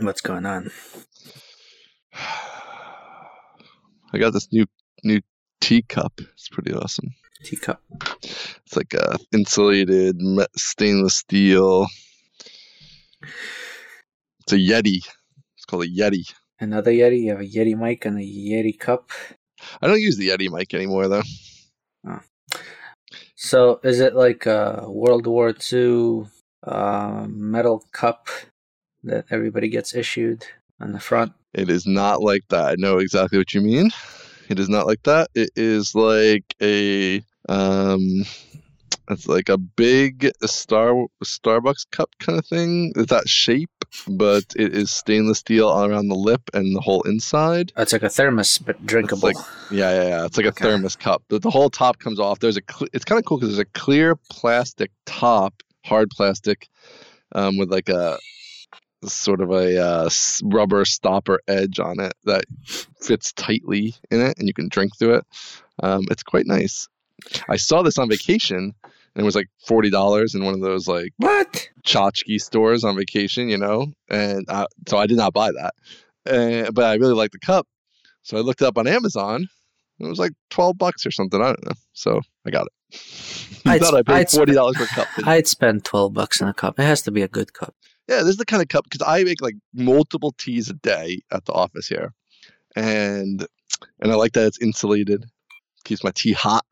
What's going on? I got this new new teacup. It's pretty awesome. Teacup. It's like a insulated stainless steel. It's a Yeti. It's called a Yeti. Another Yeti. You have a Yeti mic and a Yeti cup. I don't use the Yeti mic anymore though. So is it like a World War II uh, metal cup that everybody gets issued on the front? It is not like that. I know exactly what you mean. It is not like that. It is like a um it's like a big star Starbucks cup kind of thing. It's that shape, but it is stainless steel all around the lip and the whole inside. Oh, it's like a thermos, but drinkable. like- Yeah, yeah, yeah. It's like a thermos cup. The, the whole top comes off. There's a. Cl- it's kind of cool because there's a clear plastic top, hard plastic, um, with like a sort of a uh, rubber stopper edge on it that fits tightly in it, and you can drink through it. Um, it's quite nice. I saw this on vacation, and it was like forty dollars in one of those like what? tchotchke stores on vacation, you know, and uh, so I did not buy that. Uh, but I really like the cup, so I looked it up on Amazon. It was like twelve bucks or something. I don't know. So I got it. I'd thought I paid I'd forty dollars per cup. I'd spend 12 bucks on a cup. It has to be a good cup. Yeah, this is the kind of cup because I make like multiple teas a day at the office here, and and I like that it's insulated, keeps my tea hot.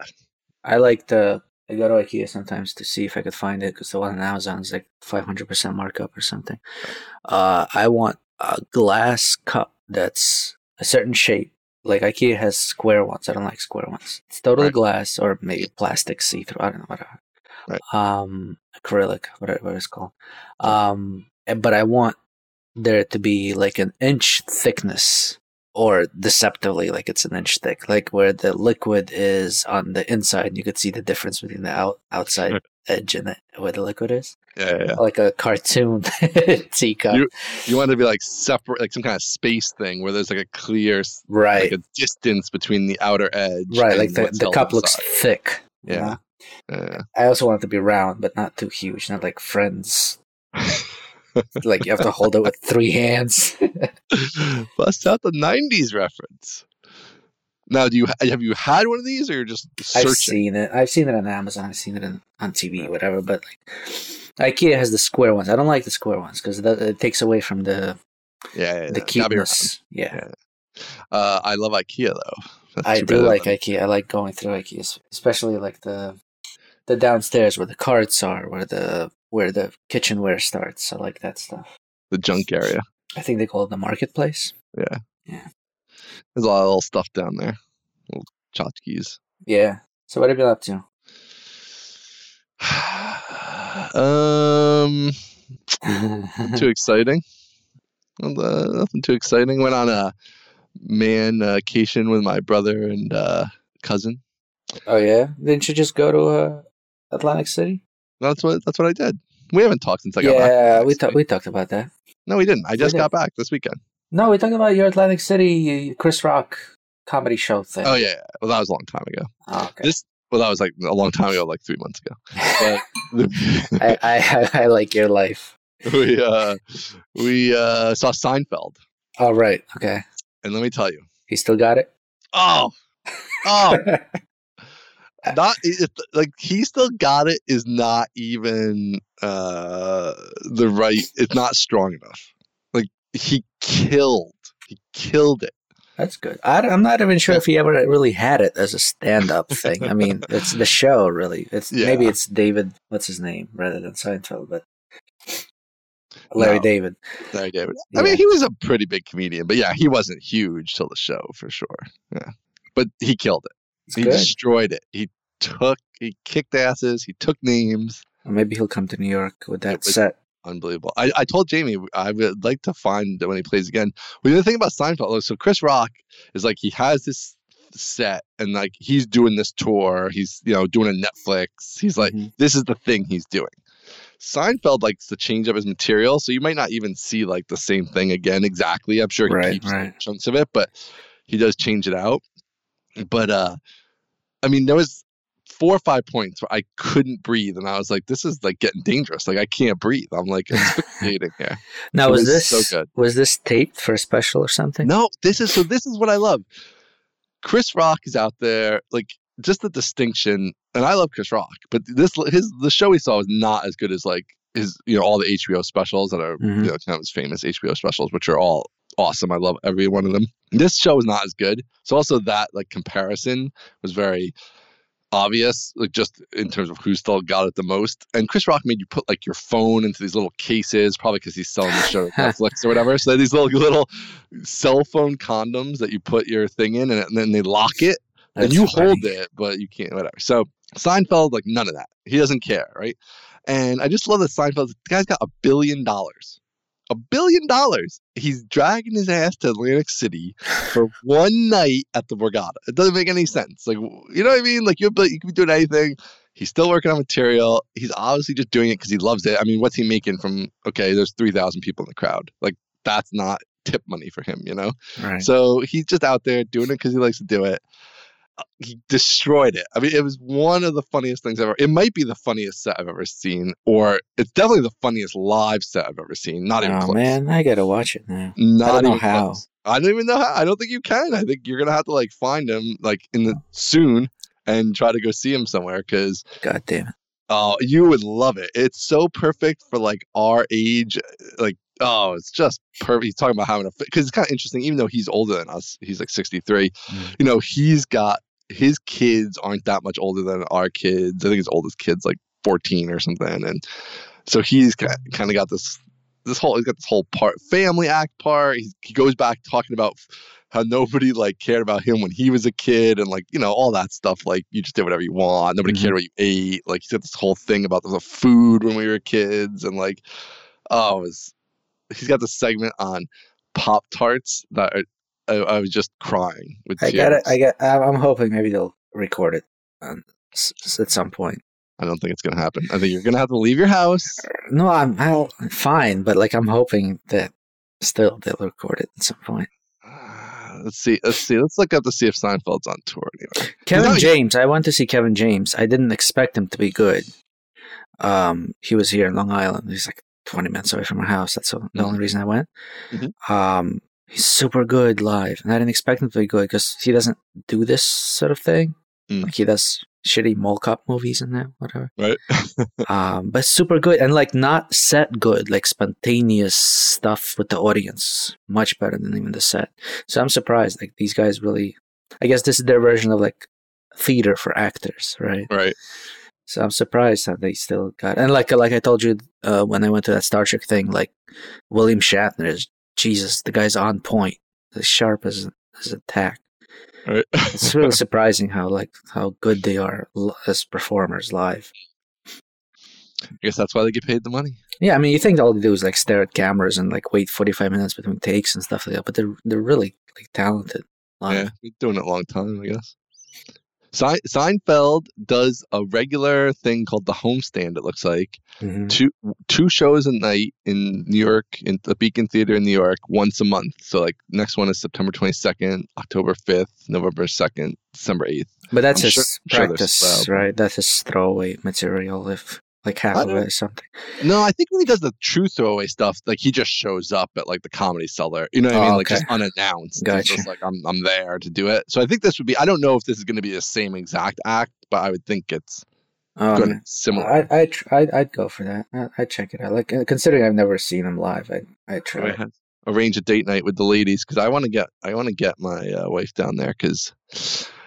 I like the. I go to IKEA sometimes to see if I could find it because the one on Amazon is like 500% markup or something. Uh, I want a glass cup that's a certain shape. Like IKEA has square ones. I don't like square ones. It's totally Right. glass or maybe plastic see through. I don't know whatever. Right. Um, acrylic, whatever what it's called. Um, but I want there to be like an inch thickness or deceptively like it's an inch thick, like where the liquid is on the inside, and you could see the difference between the out outside Right. edge and the, where the liquid is, Yeah, yeah, yeah. like a cartoon teacup. You- You want it to be like separate, like some kind of space thing where there's like a clear, right, like a distance between the outer edge. right. Like the, the cup looks thick. you Yeah. know? Yeah. I also want it to be round, but not too huge, not like Friends. like you have to hold it with three hands. Bust out the '90s reference. Now, do you have you had one of these, or you're just searching? I've seen it. I've seen it on Amazon. I've seen it in, on TV, whatever. But like, IKEA has the square ones. I don't like the square ones because it takes away from the yeah, yeah, the yeah. Gotta be around. cuteness. Yeah, Yeah. Uh, I love IKEA though. That's I do like IKEA. I like going through IKEA, especially like the the downstairs where the carts are, where the where the kitchenware starts. I like that stuff. the junk area. I think they call it the marketplace. Yeah. Yeah. There's a lot of little stuff down there, little tchotchkes. Yeah. So what have you been up to? um, too exciting. Well, uh, nothing too exciting. Went on a man vacation with my brother and uh, cousin. oh yeah. Didn't you just go to uh, Atlantic City? That's what that's what I did. We haven't talked since I got back. yeah, we talked we talked about that. No, we didn't. I just did. got back this weekend. No, we talked about your Atlantic City Chris Rock comedy show thing. Oh yeah, yeah. well that was a long time ago. Oh, okay. This well that was like a long time ago, like three months ago. But I, I I like your life. we uh we uh saw Seinfeld, All right. Okay. and let me tell you, He still got it. oh, oh, not it, like he still got it is not even uh the right. It's not strong enough. Like he killed, he killed it. That's good. I, am not even sure if he ever really had it as a stand-up thing. I mean, it's the show, really. It's maybe it's David. What's his name rather than Seinfeld, but Larry No. David. Sorry, David. I mean, he was a pretty big comedian, but yeah, he wasn't huge till the show for sure. Yeah, but he killed it. It's he good. destroyed it. He took, he kicked asses. He took names. Or maybe he'll come to New York with that set. Unbelievable. I, I told Jamie I would like to find when he plays again. Well, the thing about Seinfeld, so Chris Rock is like he has this set and like he's doing this tour. He's you know doing a Netflix. He's like Mhm. this is the thing he's doing. Seinfeld likes to change up his material, so you might not even see like the same thing again exactly. I'm sure he Right, keeps right. chunks of it, but he does change it out. But uh I mean, there was four or five points where I couldn't breathe, and I was like, "This is like getting dangerous. Like I can't breathe. I'm like asphyxiating here." Now It was this so good. was this taped for a special or something? No, this is so. This is what I love. Chris Rock is out there, like just the distinction, and I love Chris Rock, but this his the show we saw was not as good as like his you know all the HBO specials that are Mhm. you know kind of his famous HBO specials, which are all awesome. I love every one of them. This show is not as good, so also that like comparison was very obvious, like just in terms of who still got it the most. And Chris Rock made you put like your phone into these little cases, probably because he's selling the show Netflix or whatever. So these little little cell phone condoms that you put your thing in, and, and then they lock it, and you funny. hold it, but you can't. Whatever. So Seinfeld, like none of that. He doesn't care, right? And I just love that Seinfeld. The guy's got a billion dollars. A billion dollars. He's dragging his ass to Atlantic City for one night at the Borgata. It doesn't make any sense. Like, you know what I mean? Like, you you could be doing anything. He's still working on material. He's obviously just doing it because he loves it. I mean, what's he making from? Okay, there's three thousand people in the crowd. Like, that's not tip money for him, you know. Right. So he's just out there doing it because he likes to do it. Uh, He destroyed it. I mean, it was one of the funniest things ever. It might be the funniest set I've ever seen, or it's definitely the funniest live set I've ever seen. Not even oh close. man, I gotta watch it now. Not I don't know even how. close. I don't even know how. I don't think you can. I think you're gonna have to like find him like in the soon and try to go see him somewhere because God damn it. oh, you would love it. It's so perfect for like our age. Like oh, it's just perfect. He's talking about having a because it's kind of interesting. Even though he's older than us, he's like 63. Mm. You know, he's got his kids aren't that much older than our kids. I think his oldest kid's like 14 or something, and so he's kind of got this this whole he's got this whole part family act part. He's, he goes back talking about how nobody like cared about him when he was a kid and like you know all that stuff. Like you just did whatever you want. Nobody Mhm. cared what you ate. Like he's got this whole thing about the food when we were kids and like oh, it was he's got this segment on pop tarts that are, I, I was just crying with I tears. got it. I got. I'm hoping maybe they'll record it um, s- at some point. I don't think it's gonna happen. I think you're gonna have to leave your house. No, I'm I'll, fine, but like I'm hoping that still they'll record it at some point. Let's see. Let's see. Let's look up to see if Seinfeld's on tour anyway. Kevin James. I went to see Kevin James. I didn't expect him to be good. Um, he was here in Long Island. He's like 20 minutes away from my house. That's the only reason I went. Mhm. Um, he's super good live, and I didn't expect him to be good because he doesn't do this sort of thing. Mm. Like he does shitty mall cop movies and that, whatever. Right. um, but super good and like not set good, like spontaneous stuff with the audience, much better than even the set. So I'm surprised. Like these guys really, I guess this is their version of like theater for actors, right? right. So I'm surprised that they still got and like like I told you uh, when I went to that Star Trek thing, like William Shatner is Jesus, the guy's on point, as sharp as as a tack. Right. It's really surprising how like how good they are as performers live. I guess that's why they get paid the money. Yeah, I mean, you think all they do is like stare at cameras and like wait 45 minutes between takes and stuff like that, but they're they're really like talented. live. Yeah, been doing it a long time, I guess. Se- Seinfeld does a regular thing called the homestand. It looks like Mhm. two two shows a night in New York in the Beacon Theater in New York once a month. So like next one is September twenty second, October fifth, November second, December eighth. But that's I'm his sure- sure practice, swell. right? That's his throwaway material, if like half I of it or something. No, I think when he does the true throwaway stuff, like he just shows up at like the comedy cellar. You know what I Oh, mean? Like okay. just unannounced. Gotcha. just like I'm I'm there to do it. So I think this would be I don't know if this is gonna be the same exact act, but I would think it's Um, gonna similar. I I tr- I'd, I'd go for that. I I'd check it out. Like considering I've never seen him live, I I try. I it. arrange a date night with the ladies because I want to get I want to get my uh, wife down there because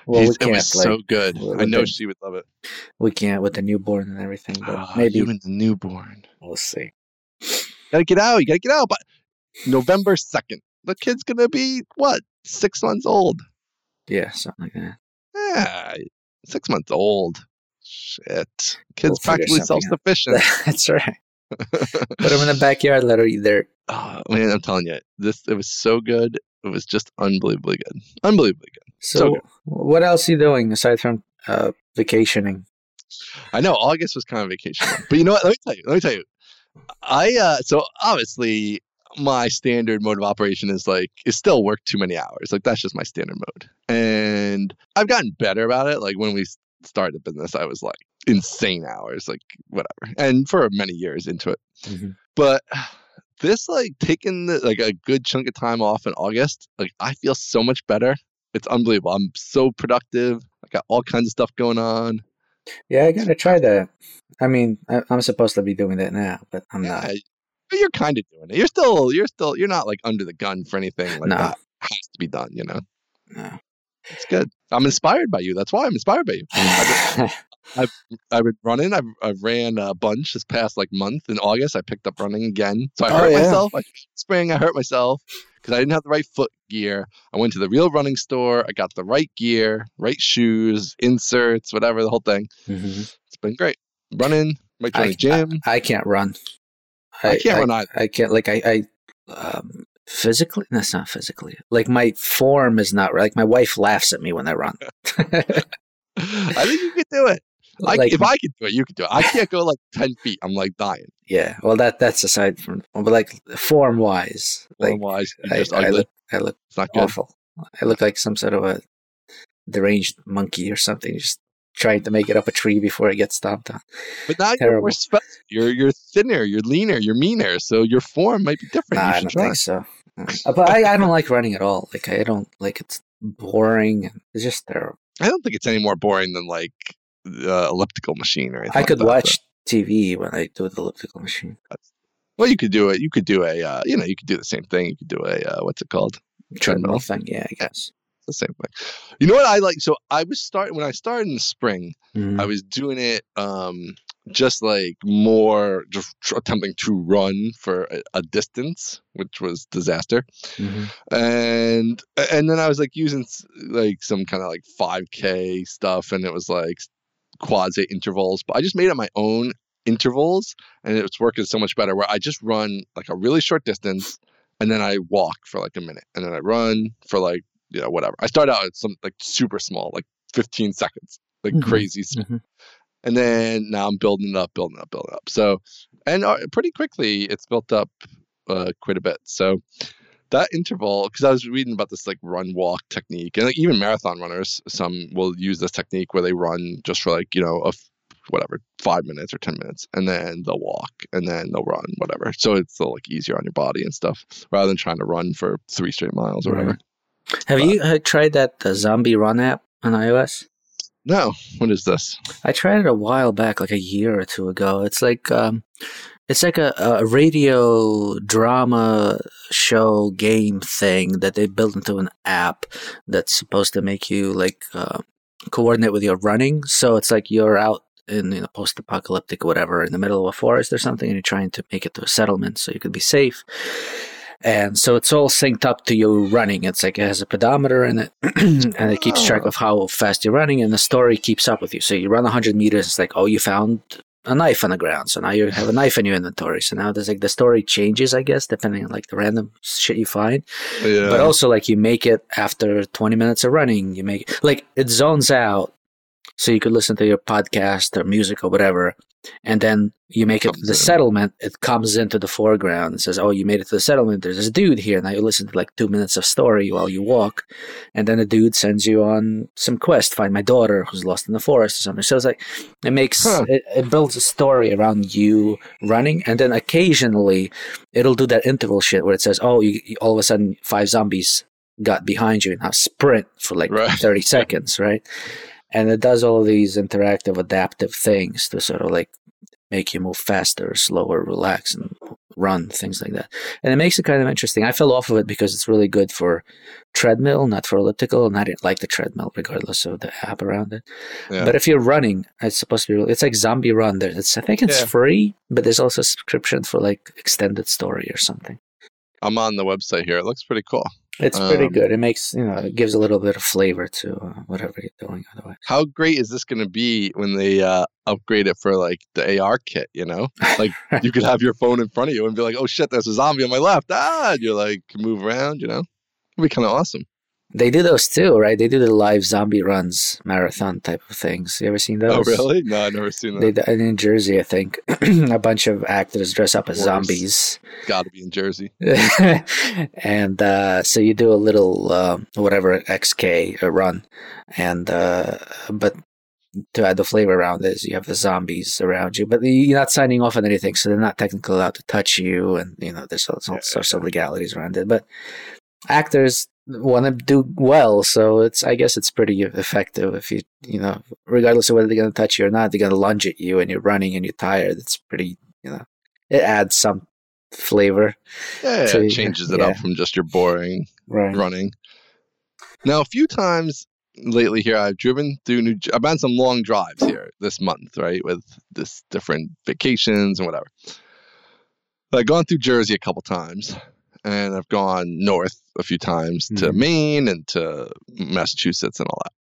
Well, we it can't. was like, so good. I know the- she would love it. we can't with the newborn and everything, but Ah, maybe and the newborn. we'll see. Gotta get out. You gotta get out. But November second, the kid's gonna be what six months old. Yeah, something like that. Yeah, six months old. Shit, We'll kid's practically self something sufficient. That's right. Put him in the backyard. Let her eat there. oh, man, I'm telling you, this it was so good. It was just unbelievably good. Unbelievably good. So, So what else are you doing aside from uh, vacationing? I know August was kind of vacation, but you know what? Let me tell you. Let me tell you. I uh so obviously my standard mode of operation is like is still work too many hours. Like that's just my standard mode, and I've gotten better about it. Like when we started the business, I was like insane hours, like whatever, and for many years into it. Mhm. But this, like taking the, like a good chunk of time off in August, like I feel so much better. It's unbelievable. I'm so productive. I got all kinds of stuff going on. Yeah, I gotta try that. I mean, I, I'm supposed to be doing that now, but I'm Yeah, not. you're kind of doing it. You're still, you're still, you're not like under the gun for anything like No. that has to be done. You know, No. It's good. I'm inspired by you. That's why I'm inspired by you. I've been running. I've, I've ran a bunch this past like month in August. I picked up running again. So I Oh, hurt yeah. myself. I, spring, I hurt myself because I didn't have the right foot gear. I went to the real running store. I got the right gear, right shoes, inserts, whatever, the whole thing. Mhm. It's been great. Running, I, a gym. I, I can't run. I, can't run either. I can't like I, I um physically that's not physically. Like my form is not right. Like my wife laughs at me when I run. I think you could do it. I, like if I could do it, you could do it. I can't go like 10 feet. I'm like dying. yeah, well that that's aside from but like form wise. Like Otherwise, you're I, just I look I look it's not good. awful. I look like some sort of a deranged monkey or something, just trying to make it up a tree before it gets stomped on. But now you're. You're you're thinner, you're leaner, you're meaner, so your form might be different. Nah, I don't try. think so. Uh, but I, I don't like running at all. Like I don't like it's boring and it's just terrible. I don't think it's any more boring than like the elliptical machine or anything. I like could that, watch TV when I do the elliptical machine. Well, you could do it. You could do a. Uh, you know, you could do the same thing. You could do a. Uh, what's it called? Treadmill thing, yeah, I guess. It's the same thing. You know what I like? So I was starting when I started in the spring. Mhm. I was doing it um just like more just attempting to run for a, a distance, which was disaster. Mhm. and and then I was like using like some kind of like 5k stuff and it was like quasi intervals but I just made up my own intervals and it's working so much better where I just run like a really short distance and then I walk for like a minute and then I run for like you know whatever I start out at some like super small like 15 seconds like Mhm. crazy Mhm. And then now I'm building it up building it up building it up. So and uh, pretty quickly it's built up uh, quite a bit. So that interval because i was reading about this like run walk technique and like even marathon runners some will use this technique where they run just for like you know a f- whatever five minutes or ten minutes and then they'll walk and then they'll run whatever. So it's still like easier on your body and stuff rather than trying to run for three straight miles or whatever. Have you uh, tried that uh, Zombie Run app on iOS? No what is this I tried it a while back, like a year or two ago. It's like um, it's like a, a radio drama show game thing that they built into an app that's supposed to make you like uh, coordinate with your running. So it's like you're out in you know post-apocalyptic whatever in the middle of a forest or something, and you're trying to make it to a settlement so you could be safe. And so it's all synced up to you running. It's like it has a pedometer in it, and it keeps track oh. of how fast you're running, and the story keeps up with you. So you run 100 meters, it's like, oh, you found a knife on the ground, so now you have a knife in your inventory. So now there's like the story changes, I guess, depending on like the random shit you find. yeah But also, like you make it after 20 minutes of running, you make like it zones out, so you could listen to your podcast or music or whatever, and then you make it Comes the settlement. It comes into the foreground and says, "Oh, you made it to the settlement. There's this dude here." Now you listen to like two minutes of story while you walk, and then the dude sends you on some quest. Find my daughter who's lost in the forest or something. So it's like it makes Huh. it, it builds a story around you running, and then occasionally it'll do that interval shit where it says, "Oh, you, you- all of a sudden five zombies got behind you and now sprint for like Right. 30 seconds, right? And it does all these interactive, adaptive things to sort of like make you move faster, slower, relax, and run, things like that. And it makes it kind of interesting. I fell off of it because it's really good for treadmill, not for elliptical, and I didn't like the treadmill regardless of the app around it. Yeah. But if you're running, it's supposed to be, it's like Zombie Run. There, it's, I think it's Yeah. free, but there's also a subscription for like extended story or something. i'm on the website here it looks pretty cool It's pretty Um, good. It makes you know it gives a little bit of flavor to uh, whatever you're doing. Otherwise, how great is this going to be when they uh, upgrade it for like the AR kit? You know, like you could have your phone in front of you and be like, "Oh shit, there's a zombie on my left!" Ah, and you're like, can move around. You know, it'd be kind of awesome. They do those too, right? They do the live zombie runs marathon type of things. You ever seen those? Oh really? No, I've never seen that. do- in Jersey, I think, a bunch of actors dress up as zombies, Got to be in Jersey. and uh, so you do a little uh, whatever XK uh, run, and uh, but to add the flavor around is you have the zombies around you, but you're not signing off on anything, so they're not technically allowed to touch you, and you know there's all, all sorts of legalities around it. But actors want to do well, so it's I guess it's pretty effective if you you know regardless of whether they're gonna touch you or not, they're gonna lunge at you and you're running and you're tired. It's pretty you know it adds some flavor, Yeah, So, it changes it yeah. up from just your boring right? running. Now, a few times lately here, I've driven through New. I've been some long drives here this month, right, with this different vacations and whatever. I've gone through Jersey a couple times, and I've gone north a few times to Mhm. Maine and to Massachusetts and all that.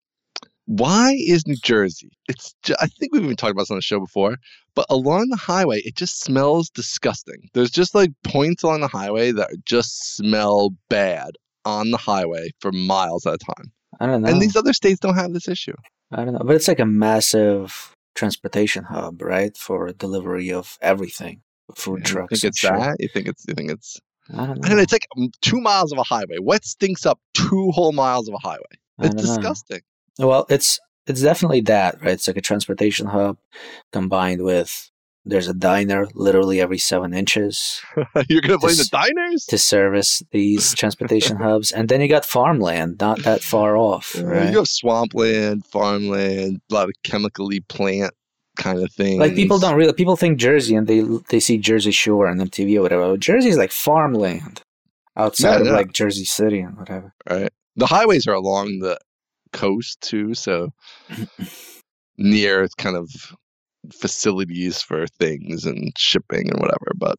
Why is New Jersey? It's. Ju- I think we've even talked about this on the show before, but along the highway, it just smells disgusting. There's just like points along the highway that just smell bad on the highway for miles at a time. I don't know. And these other states don't have this issue. I don't know, but it's like a massive transportation hub, right, for delivery of everything, food You trucks. think it's shit. that? You think it's? You think it's? I don't know. don't. It's like um, two miles of a highway. What stinks up two whole miles of a highway? It's don't know. disgusting. Well, it's it's definitely that, right? It's like a transportation hub combined with there's a diner literally every seven inches You're gonna blame the diners? to service these transportation hubs, and then you got farmland not that far off, right? You have swampland, farmland, a lot of chemically plant kind of thing. Like people don't really people think Jersey and they they see Jersey Shore on MTV or whatever. Jersey is like farmland outside Yeah, of yeah. like Jersey City and whatever. right? The highways are along the coast too, so near kind of facilities for things and shipping and whatever. But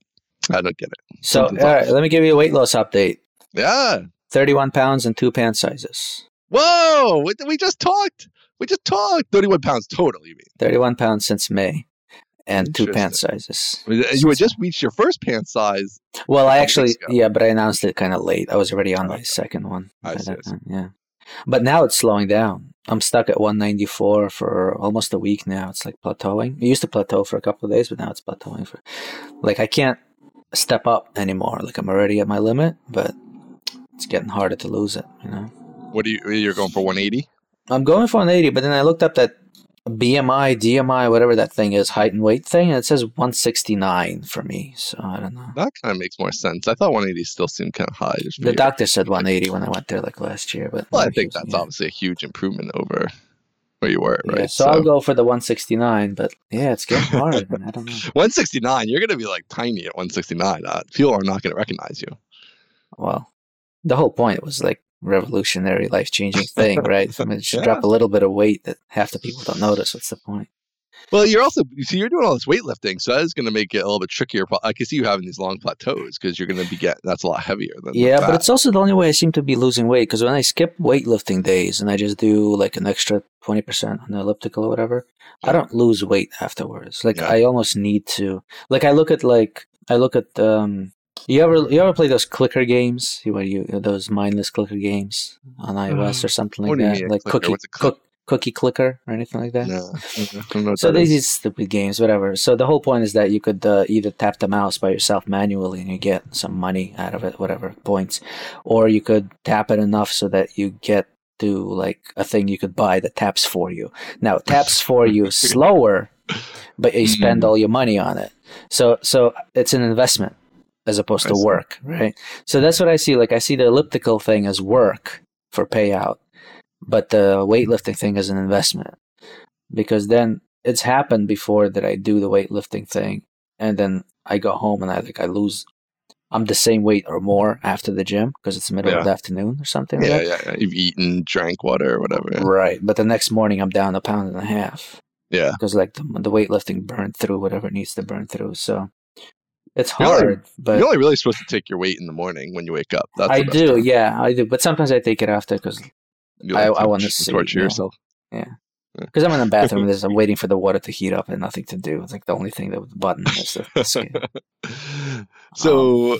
I don't get it. So, all right, let me give you a weight loss update. Yeah. 31 pounds and two pant sizes. Whoa! We just talked. We just talked. Thirty-one pounds total. You mean? 31 pounds since May and two pant sizes. You had just reached your first pant size. Well, I actually, yeah, but I announced it kind of late. I was already on my second one. I see, I see. Yeah. But now it's slowing down. I'm stuck at 194 for almost a week now. It's like plateauing. It used to plateau for a couple of days, but now it's plateauing for like I can't step up anymore. Like I'm already at my limit, but it's getting harder to lose it, you know. What do you? You're going for one eighty? I'm going for 180, but then I looked up that BMI, DMI, whatever that thing is, height and weight thing, and it says 169 for me. So I don't know. That kind of makes more sense. I thought one eighty still seemed kind of high. just The doctor said 180 when I went there like last year, but Well, I think that's yeah. obviously a huge improvement over where you were, Yeah, right? so, I'll go for the 169, but yeah, it's getting hard. I don't know. 169. You're gonna be like tiny at 169. Uh, people are not gonna recognize you. Well, the whole point was like revolutionary, life changing thing, right? I mean, just Yeah. drop a little bit of weight that half the people don't notice. What's the point? Well, you're also you see you're doing all this weightlifting, so that is gonna make it a little bit trickier. I can see you having these long plateaus because you're gonna be getting that's a lot heavier than Yeah, but it's also the only way I seem to be losing weight because when I skip weightlifting days and I just do like an extra 20% on the elliptical or whatever, I don't lose weight afterwards. Like Yeah. I almost need to. Like I look at like I look at um. You ever you ever play those clicker games? Where you those mindless clicker games on iOS or something like what do you that, like cookie click- cook, cookie clicker or anything like that. no, I don't know what So that these is. stupid games, whatever. So the whole point is that you could uh, either tap the mouse by yourself manually and you get some money out of it, whatever points, or you could tap it enough so that you get to like a thing you could buy that taps for you. Now it taps for you slower, but you spend Mm. all your money on it. So so it's an investment as opposed to work, right? So that's what I see. Like I see the elliptical thing as work for payout, but the weightlifting thing as an investment because then it's happened before that I do the weightlifting thing and then I go home and I like I lose I'm the same weight or more after the gym because it's the middle of the afternoon or something Yeah, that. yeah, yeah. You've eaten, drank water, or whatever. Yeah. Right, but the next morning I'm down a pound and a half yeah. because like the, the weightlifting burned through whatever it needs to burn through. So it's You're only- hard, but You're only really supposed to take your weight in the morning when you wake up. That's I do, time. yeah, I do. But sometimes I take it after because I- I wanna ch- see, torture yeah. yourself. because I'm in the bathroom. there's I'm waiting for the water to heat up and nothing to do. It's like the only thing that was button is the, the skin. so, um,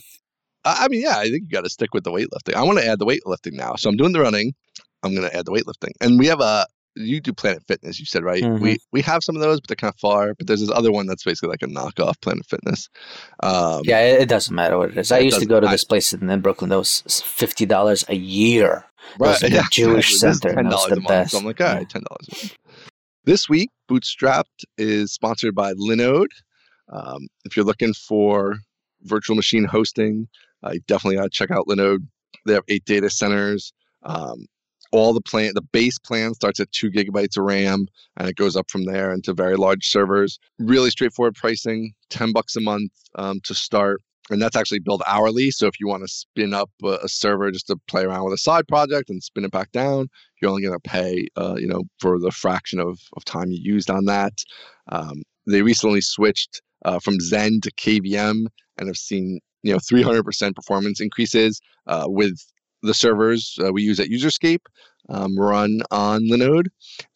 I I mean, yeah, I think you got to stick with the weightlifting. I want to add the weightlifting now. So I'm doing the running. I'm going to add the weightlifting, and we have a. You do Planet Fitness, you said, right? Mhm. We we have some of those, but they're kind of far. But there's this other one that's basically like a knockoff Planet Fitness. Um, Yeah, it, it doesn't matter what it is. I it used to go to I- this place in, in Brooklyn. That was fifty dollars a year. right. Yeah, Jewish exactly. Center, that was $10 the a month. best. So I'm like, all right, ten dollars. This week, Bootstrapped is sponsored by Linode. Um, if you're looking for virtual machine hosting, uh, you definitely got to check out Linode. They have eight data centers. Um, all the plan, the base plan starts at two gigabytes of RAM, and it goes up from there into very large servers. Really straightforward pricing, ten bucks a month um, to start, and that's actually billed hourly. So if you want to spin up a, a, server just to play around with a side project and spin it back down, you're only going to pay, uh, you know, for the fraction of of time you used on that. Um, they recently switched uh, from Xen to KVM and have seen you know 300% performance increases uh, with the servers uh, we use at Userscape um, run on Linode,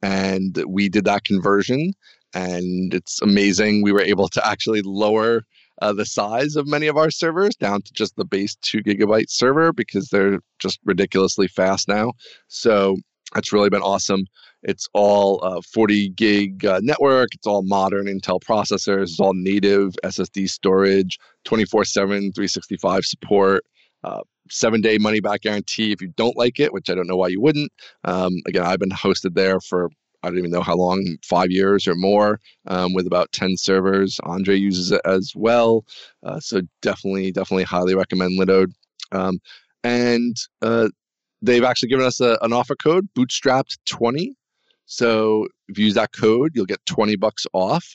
and we did that conversion, and it's amazing. We were able to actually lower uh, the size of many of our servers down to just the base two gigabyte server because they're just ridiculously fast now. So that's really been awesome. It's all uh, 40 gig uh, network. It's all modern Intel processors. It's all native SSD storage, 24 7, 365 support. Uh, seven day money back guarantee if you don't like it, which I don't know why you wouldn't. Um, again, I've been hosted there for I don't even know how long, five years or more, um, with about 10 servers. Andrey uses it as well. Uh, so definitely, definitely highly recommend Linode. Um, and uh, they've actually given us a, an offer code, bootstrapped20. So if you use that code, you'll get 20 bucks off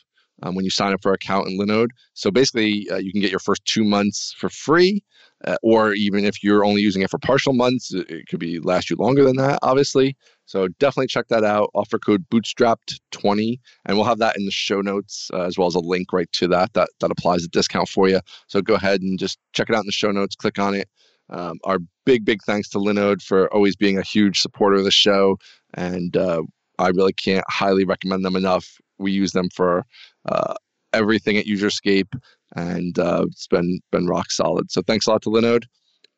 um, when you sign up for an account in Linode. So basically, uh, you can get your first two months for free uh, or even if you're only using it for partial months, it could be last you longer than that, obviously. So definitely check that out. Offer code bootstrapped20, and we'll have that in the show notes uh, as well as a link right to that. That that applies a discount for you. So go ahead and just check it out in the show notes. Click on it. Um, our big big thanks to Linode for always being a huge supporter of the show, and uh, I really can't highly recommend them enough. We use them for uh, everything at Userscape and uh, it's been been rock solid. So thanks a lot to Linode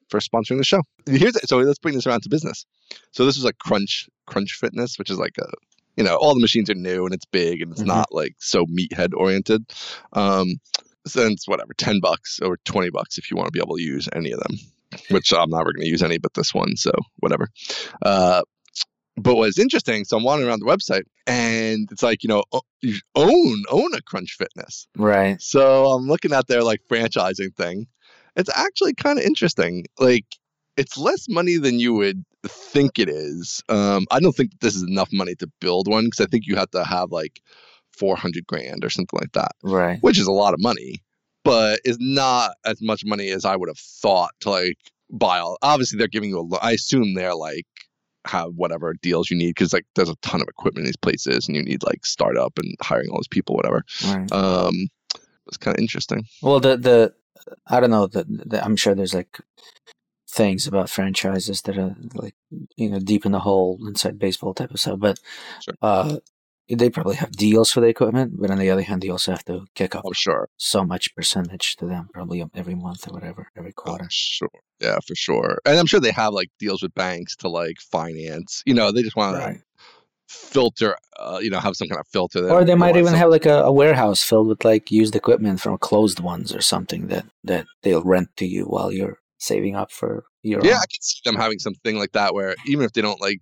for sponsoring the show. Here's so let's bring this around to business. So this is like Crunch Crunch Fitness, which is like a you know all the machines are new and it's big and it's mm-hmm. not like so meathead oriented. Um, since whatever ten bucks or twenty bucks if you want to be able to use any of them. Which I'm never going to use any but this one, so whatever. Uh, but what's interesting, so I'm wandering around the website and it's like, you know, own own a Crunch Fitness. Right. So I'm looking at their like franchising thing. It's actually kind of interesting. Like it's less money than you would think it is. Um, I don't think this is enough money to build one because I think you have to have like 400 grand or something like that. Right. Which is a lot of money, but is not as much money as I would have thought to like buy all. Obviously, they're giving you a. I assume they're like have whatever deals you need because like there's a ton of equipment in these places and you need like startup and hiring all these people whatever right. um it's kind of interesting well the the i don't know the, the, i'm sure there's like things about franchises that are like you know deep in the hole inside baseball type of stuff but sure. uh they probably have deals for the equipment, but on the other hand, they also have to kick off oh, sure. so much percentage to them, probably every month or whatever, every oh, quarter. Oh, sure, yeah, for sure. And I'm sure they have like deals with banks to like finance. You know, they just want right. to filter, uh, you know, have some kind of filter. Or they might even have like a, a, warehouse filled with like used equipment from closed ones or something that that they'll rent to you while you're saving up for your. Yeah, own. I could see them having something like that where even if they don't like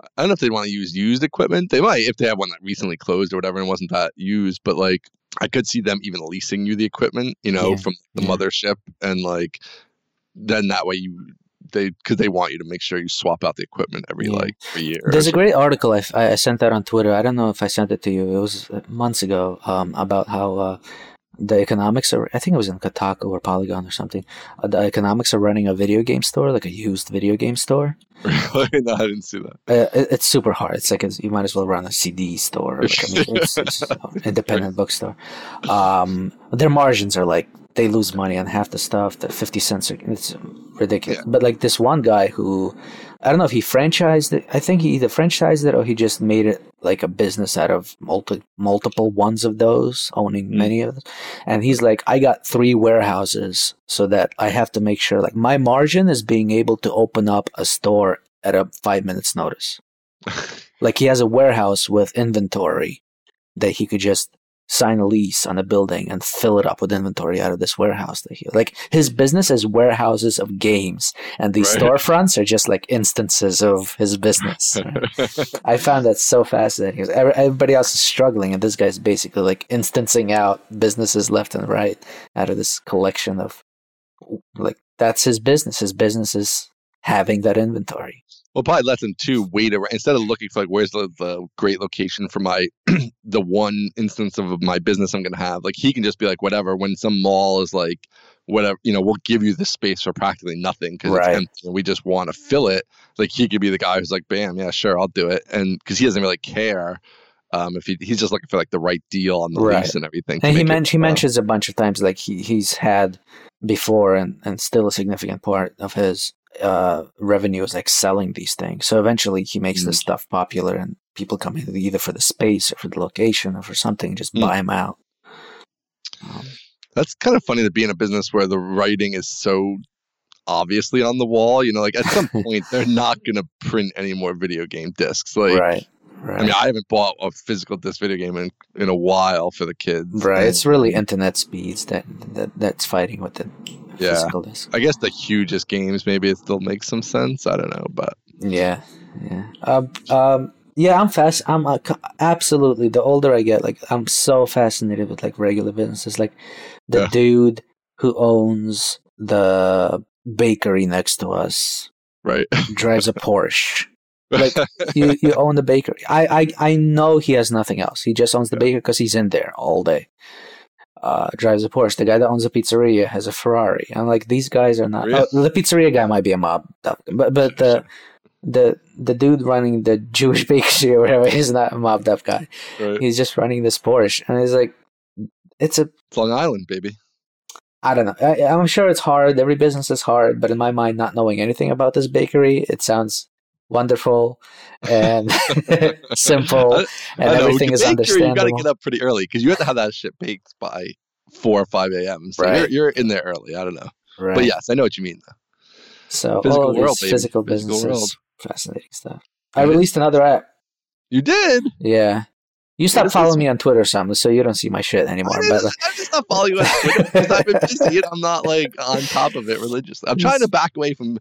I don't know if they want to use used equipment. They might if they have one that recently closed or whatever and wasn't that used. But like, I could see them even leasing you the equipment, you know, yeah. from the yeah. mothership, and like, then that way you they because they want you to make sure you swap out the equipment every yeah. like a year. There's a great article I, I sent that on Twitter. I don't know if I sent it to you. It was uh, months ago um, about how uh, the economics are i think it was in kotaku or polygon or something. Uh, the economics are running a video game store like a used video game store. No i didn't see that. Uh, it, it's super hard. It's like you might as well run a cd store like, I mean, it's, it's independent bookstore. Um, their margins are like they lose money on half the stuff. The 50 cents are, it's ridiculous. Yeah. but like this one guy who I don't know if he franchised it. I think he either franchised it or he just made it like a business out of multi- multiple ones of those, owning mm. many of them. And he's like, I got three warehouses so that I have to make sure like my margin is being able to open up a store at a five minutes notice. like he has a warehouse with inventory that he could just sign a lease on a building and fill it up with inventory out of this warehouse that he like his business is warehouses of games and these Right. storefronts are just like instances of his business right? i found that so fascinating 'cause every- everybody else is struggling and this guy's basically like instancing out businesses left and right out of this collection of like that's his business his business is having that inventory Well, probably lets him too wait around instead of looking for like where's the, the great location for my the one instance of my business I'm gonna have. Like he can just be like whatever. When some mall is like whatever, you know, we'll give you the space for practically nothing because Right. it's empty and we just want to fill it. Like he could be the guy who's like, bam, yeah, sure, I'll do it, and because he doesn't really care. Um, if he, he's just looking for like the right deal on the Right. lease and everything. And he, it, men- he mentions a bunch of times like he, he's had before and, and still a significant part of his uh, revenue is like selling these things. So eventually he makes this Mm. stuff popular and people come in either for the space or for the location or for something, just Mm. buy them out. Um, That's kind of funny to be in a business where the writing is so obviously on the wall. You know, like at some point they're not going to print any more video game discs. Like, right. Right. I mean, I haven't bought a physical disc video game in, in a while for the kids. right. and It's really internet speeds that, that that's fighting with the Yeah. physical disc. I guess the hugest games maybe it still makes some sense. I don't know, but Yeah, yeah. Um, um, yeah, I'm fast. I'm uh, absolutely. The older I get, like, I'm so fascinated with like regular businesses, like the Yeah. dude who owns the bakery next to us right. drives a Porsche. Like, You you own the bakery. I I I know he has nothing else. He just owns the bakery because he's in there all day. Uh, drives a Porsche. The guy that owns the pizzeria has a Ferrari. I'm like, these guys are not. Really? oh, the pizzeria guy might be a mob, but but the the the dude running the Jewish bakery or whatever is not a mobbed up guy. right. He's just running this Porsche, and he's like, it's a It's Long Island, baby. I don't know. I, I'm sure it's hard. Every business is hard, but in my mind, not knowing anything about this bakery, it sounds wonderful and simple, I- and I everything is bakery, You got to get up pretty early because you have to have that shit baked by four or five a.m. So you're, you're in there early. I don't know, Right. but yes, I know what you mean. Though. so physical all of world, physical businesses, world. fascinating stuff. I Right. released another app. You did. Yeah. You stopped following me on Twitter or something, so you don't see my shit anymore. I But I'm just not following you on Twitter because I've been busy and I'm not like on top of it religiously. I'm trying to back away from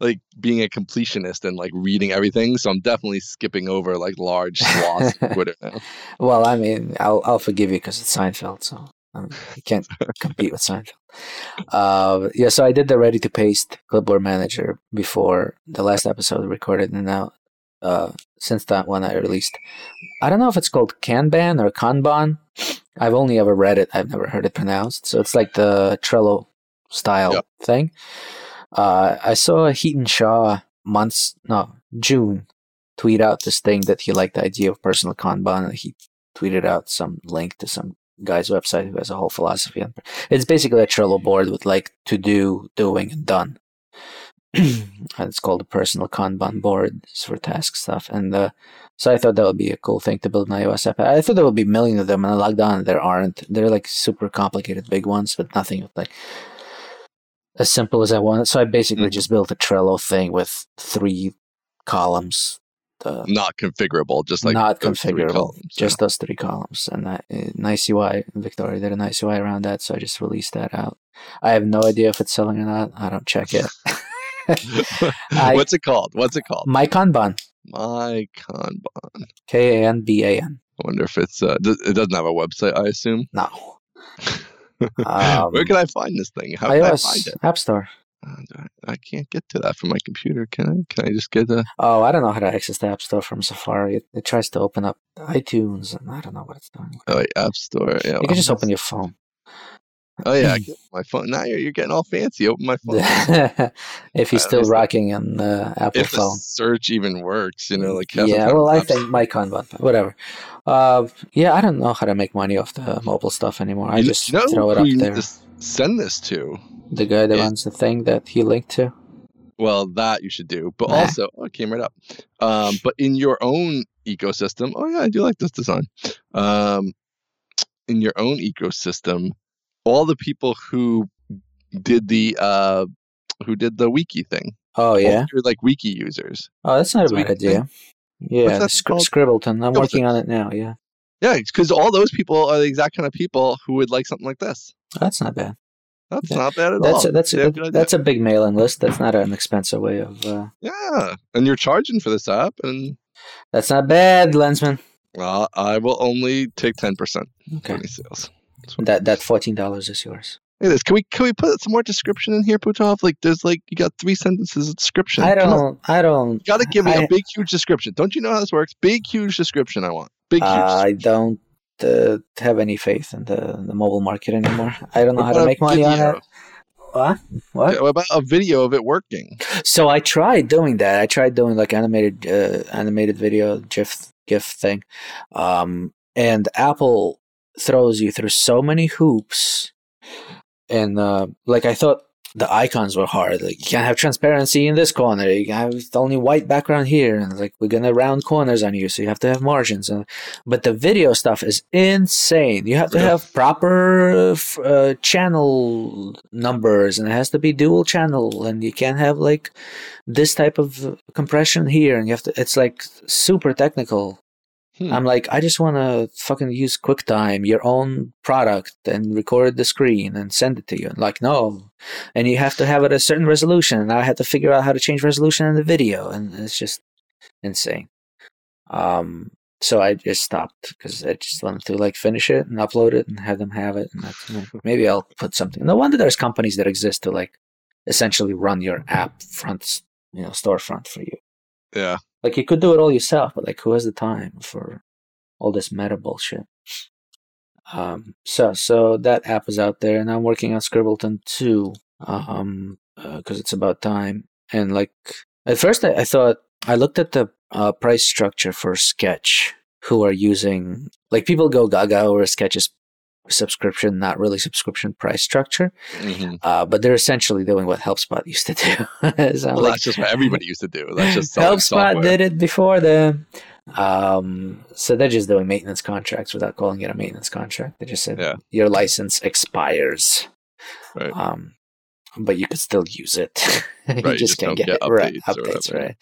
like being a completionist and like reading everything. So I'm definitely skipping over like large swaths of Twitter now. well, I mean, I'll I'll forgive you because it's Seinfeld, so um, you can't compete with Seinfeld. Uh, yeah, so I did the ready to paste clipboard manager before the last episode recorded, and now uh, since that one I released, I don't know if it's called Kanban or Kanban. I've only ever read it; I've never heard it pronounced. So it's like the Trello style Yeah. thing. Uh, I saw Hiten Shah months, no, June, tweet out this thing that he liked the idea of personal Kanban. And he tweeted out some link to some guy's website who has a whole philosophy on it's basically a Trello board with like to do, doing, and done. and it's called a personal Kanban board it's for task stuff. And uh, so I thought that would be a cool thing to build an iOS app. I thought there would be a million of them, and I logged on. And there aren't. They're like super complicated big ones, but nothing like as simple as I wanted. So I basically Mhm. just built a Trello thing with three columns. The Not configurable, just like not those three configurable, columns, just those three columns, and that uh, nice UI. Victoria did a nice UI around that, so I just released that out. I have no idea if it's selling or not. I don't check it. I- What's it called? What's it called? My Kanban, My Kanban. K A N B A N. I wonder if it's uh, it doesn't have a website. I assume. No, Um, Where can I find this thing? How can I find iOS it? App Store. Uh, I, can't get to that from my computer. Can I? Can I just get the? Oh, I don't know how to access the App Store from Safari. It, it tries to open up iTunes, and I don't know what it's doing. Oh, wait, App Store. Yeah. You can just open your phone. Oh yeah, I get my phone. Now you're, you're getting all fancy. Open my phone. if you're Uh, still rocking an uh, Apple if phone. search even works, you know, like yeah, well, I think my but whatever. Uh, yeah, I don't know how to make money off the mobile stuff anymore. I You just know throw it up there. send this to. The guy that Yeah. runs the thing that he linked to. Well, that you should do, but Nah. also oh, it came right up. Um, but in your own ecosystem, oh yeah, I do like this design. Um, in your own ecosystem, all the people who did the uh, who did the wiki thing, Oh all yeah. your, like wiki users. Oh, that's not a So bad idea. Yeah, that Scri- Scribbleton. I'm Scribbleton. working on it now. Yeah. Yeah, because all those people are the exact kind of people who would like something like this. That's not bad. That's Yeah. not bad at That's all. a, that's a, that's a big mailing list. That's not an expensive way of. Uh, Yeah, and you're charging for this app, and that's not bad, Landsman. well, I will only take ten percent Okay, of any sales. That's what- that that fourteen dollars is yours. Look at this. Can we can we put some more description in here, Butov? Like, there's like you got three sentences of description. I don't. I don't. You got to give me a I- big, huge description. Don't you know how this works? Big, huge description. I want big, huge. I don't uh, have any faith in the the mobile market anymore. I don't know how to make money on video? it. What? What? Yeah, what about a video of it working? So I tried doing that. I tried doing like animated uh, animated video GIF GIF thing, um, and Apple throws you through so many hoops, and uh, like I thought the icons were hard. Like you can't have transparency in this corner. You can have only white background here, and like we're gonna round corners on you, so you have to have margins. And but the video stuff is insane. You have to Yeah. have proper uh, channel numbers, and it has to be dual channel, and you can't have like this type of compression here, and you have to. It's like super technical. Hmm. I'm like, I just want to fucking use QuickTime, your own product, and record the screen and send it to you. And like, no, and you have to have it at a certain resolution. And I had to figure out how to change resolution in the video, and it's just insane. Um, so I just stopped because I just wanted to like finish it and upload it and have them have it. And that's, maybe I'll put something. No wonder there's companies that exist to like essentially run your app front, you know, storefront for you. yeah. Like you could do it all yourself, but like who has the time for all this meta bullshit? Um, so so that app is out there, and I'm working on Scribbleton too, um, because it's about time. And like at first, I, I thought I looked at the uh, price structure for Sketch, who are using like people go gaga over Sketch's subscription, not really subscription price structure, Mhm. uh, but they're essentially doing what HelpSpot used to do. so Well, like, that's just what everybody used to do. That's just HelpSpot software. did it before them. Um, so they're just doing maintenance contracts without calling it a maintenance contract. They just said Yeah. your license expires. Right. Um, but you could still use it. you, you just just can't get, get it. Right, updates or updates, right.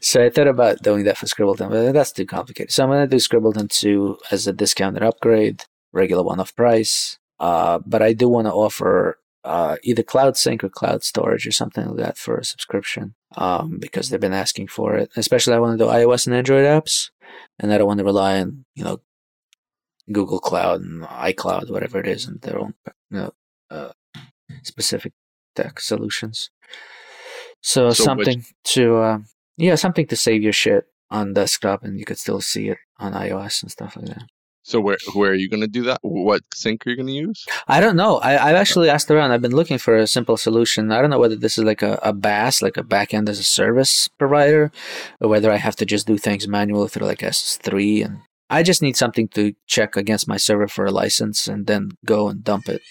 So I thought about doing that for Scribbleton, but that's too complicated. So I'm going to do Scribbleton 2 as a discounted upgrade, regular one off price. Uh, but I do want to offer uh, either Cloud Sync or Cloud Storage or something like that for a subscription um, because they've been asking for it. Especially, I want to do iOS and Android apps, and I don't want to rely on you know Google Cloud and iCloud, whatever it is, and their own you know uh, specific tech solutions. So, So which- something to uh, yeah, something to save your shit on desktop, and you could still see it on iOS and stuff like that. So where where are you going to do that? What sync are you going to use? I don't know. I, I've actually asked around. I've been looking for a simple solution. I don't know whether this is like a, a BaaS, like a backend as a service provider, or whether I have to just do things manually through like S3. And I just need something to check against my server for a license and then go and dump it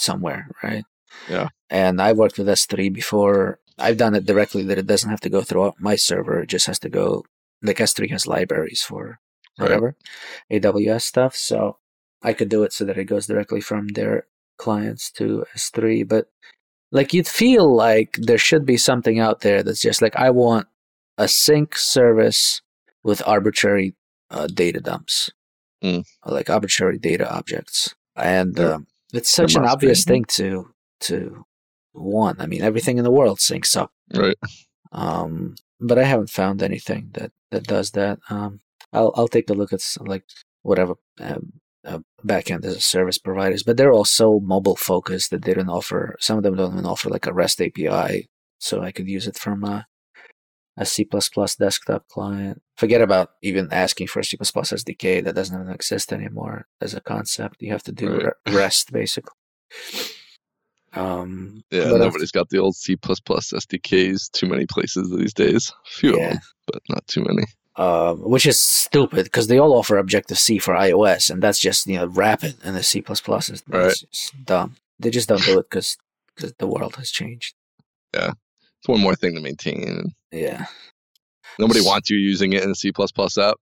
somewhere, right? Yeah. And I've worked with S3 before. I've done it directly that it doesn't have to go through my server. It just has to go, like S3 has libraries for Right. whatever AWS stuff. So I could do it so that it goes directly from their clients to S3. But like you'd feel like there should be something out there that's just like I want a sync service with arbitrary uh, data dumps, Mm. like arbitrary data objects, and There- um, it's such an obvious be. thing to to want. I mean, everything in the world syncs up Right. um, but I haven't found anything that that does that. Um, I'll I'll take a look at s- like whatever um, uh, backend as a service providers, but they're all so mobile focused that they don't offer. Some of them don't even offer like a REST API, so I could use it from a, a C desktop client. Forget about even asking for a C SDK that doesn't even exist anymore as a concept. You have to do Right. re- REST basically. Um, Yeah. nobody's got the old C SDKs too many places these days. A Few of them, but not too many. Um, which is stupid because they all offer Objective C for iOS, and that's just you know rapid, and the C plus is Right. dumb. They just don't do it because because the world has changed. Yeah, it's one more thing to maintain. Yeah, Nobody S- wants you using it in a C app.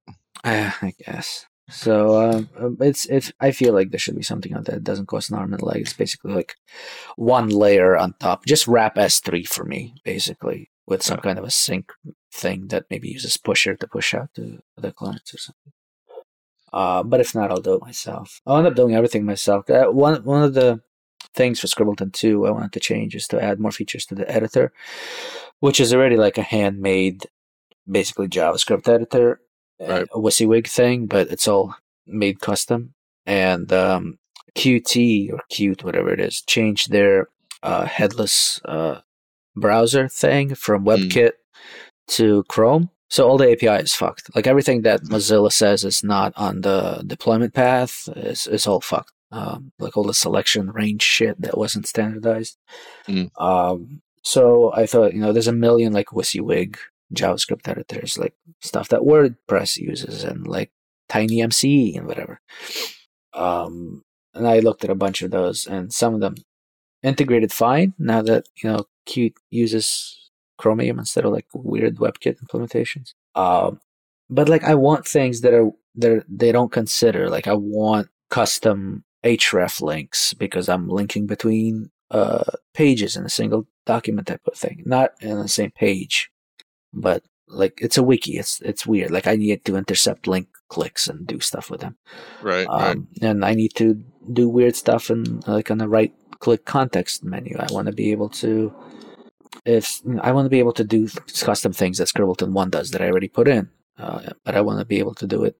I, I guess. So um, um, it's it's. I feel like there should be something out there that doesn't cost an arm and a leg. It's basically like one layer on top. Just wrap S three for me, basically, with some kind of a sync thing that maybe uses Pusher to push out to other clients or something. Uh, but if not, I'll do it myself. I'll end up doing everything myself. Uh, one one of the things for Scribbleton 2 I wanted to change is to add more features to the editor, which is already like a handmade, basically JavaScript editor, uh, Right. a WYSIWYG thing, but it's all made custom. And um, Qt or Qt, whatever it is, changed their uh, headless uh, browser thing from Mm. WebKit to Chrome. So all the API is fucked. Like everything that Mozilla says is not on the deployment path is, is all fucked. Um, like all the selection range shit that wasn't standardized. Mm. Um, so I thought, you know, there's a million like WYSIWYG JavaScript editors, like stuff that WordPress uses and like TinyMCE and whatever. Um, and I looked at a bunch of those, and some of them integrated fine. Now that you know Qt uses Chromium instead of like weird WebKit implementations. Um, but like I want things that are that they don't consider. Like I want custom href links because I'm linking between uh pages in a single document type of thing, not in the same page, but like it's a wiki. It's it's weird. Like I need to intercept link clicks and do stuff with them. Right. right. Um, and I need to do weird stuff and like on the right click context menu. I want to be able to, if I want to be able to do custom things that Scribbleton One does that I already put in, uh, but I want to be able to do it.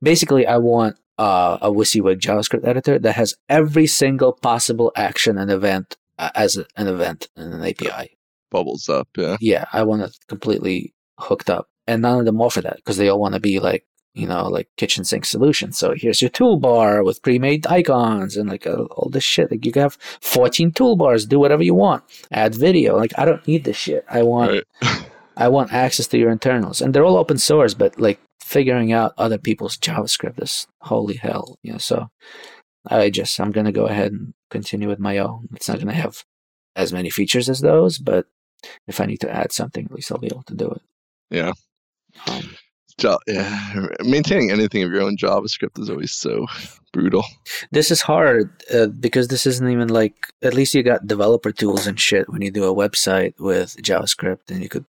Basically, I want uh, a WYSIWYG JavaScript editor that has every single possible action and event uh, as a, an event in an API. Bubbles up. Yeah. Yeah, I want it completely hooked up, and none of them offer that because they all want to be like you know, like kitchen sink solution. So here's your toolbar with pre-made icons and like uh, all this shit. Like you can have 14 toolbars, do whatever you want, add video. Like I don't need this shit. I want, Right. I want access to your internals, and they're all open source. But like figuring out other people's JavaScript is holy hell. You know, so I just I'm gonna go ahead and continue with my own. It's not gonna have as many features as those, but if I need to add something, at least I'll be able to do it. Yeah. Um, Yeah. Maintaining anything of your own JavaScript is always so brutal. this is hard uh, because this isn't even like at least you got developer tools and shit when you do a website with javascript and you could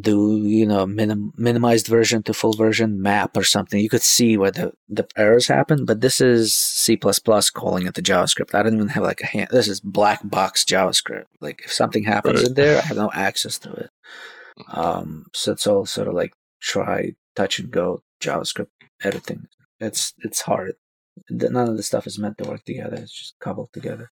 do you know minim- minimized version to full version map or something you could see where the, the errors happen but this is c++ calling it the javascript i don't even have like a hand this is black box javascript like if something happens Right. in there i have no access to it um so it's all sort of like try touch and go javascript editing it's it's hard none of the stuff is meant to work together. It's just cobbled together.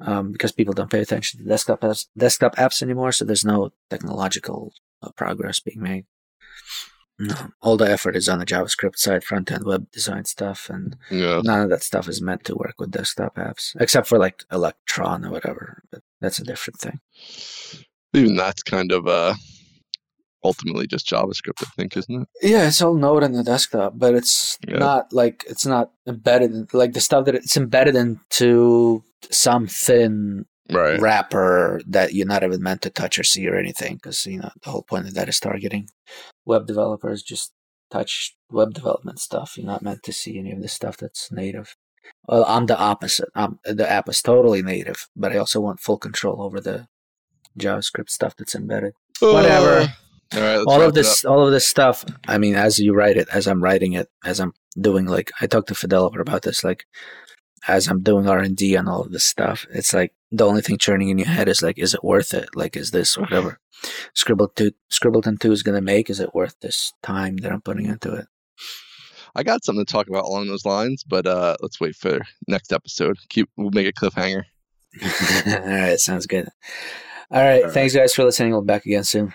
Um, because people don't pay attention to desktop apps, desktop apps anymore, so there's no technological uh, progress being made. No, all the effort is on the JavaScript side, front end web design stuff, and Yeah. none of that stuff is meant to work with desktop apps, except for like Electron or whatever. But that's a different thing. Even that's kind of uh ultimately just JavaScript, I think, isn't it? Yeah, it's all Node on the desktop, but it's Yeah. not like it's not embedded in, like the stuff that it's embedded into some thin Right. wrapper that you're not even meant to touch or see or anything because you know the whole point of that is targeting web developers just touch web development stuff you're not meant to see any of the stuff that's native well i'm the opposite I'm, the app is totally native but i also want full control over the javascript stuff that's embedded uh, Whatever. All right. All of this all of this stuff i mean as you write it as i'm writing it as i'm doing like i talked to Fidel about this like as i'm doing r&d on all of this stuff it's like the only thing churning in your head is like is it worth it like is this whatever scribble 2 scribbleton 2 is going to make is it worth this time that i'm putting into it I got something to talk about along those lines, but uh let's wait for next episode. Keep we'll make a cliffhanger. all right sounds good all right All right. thanks guys for listening we'll be back again soon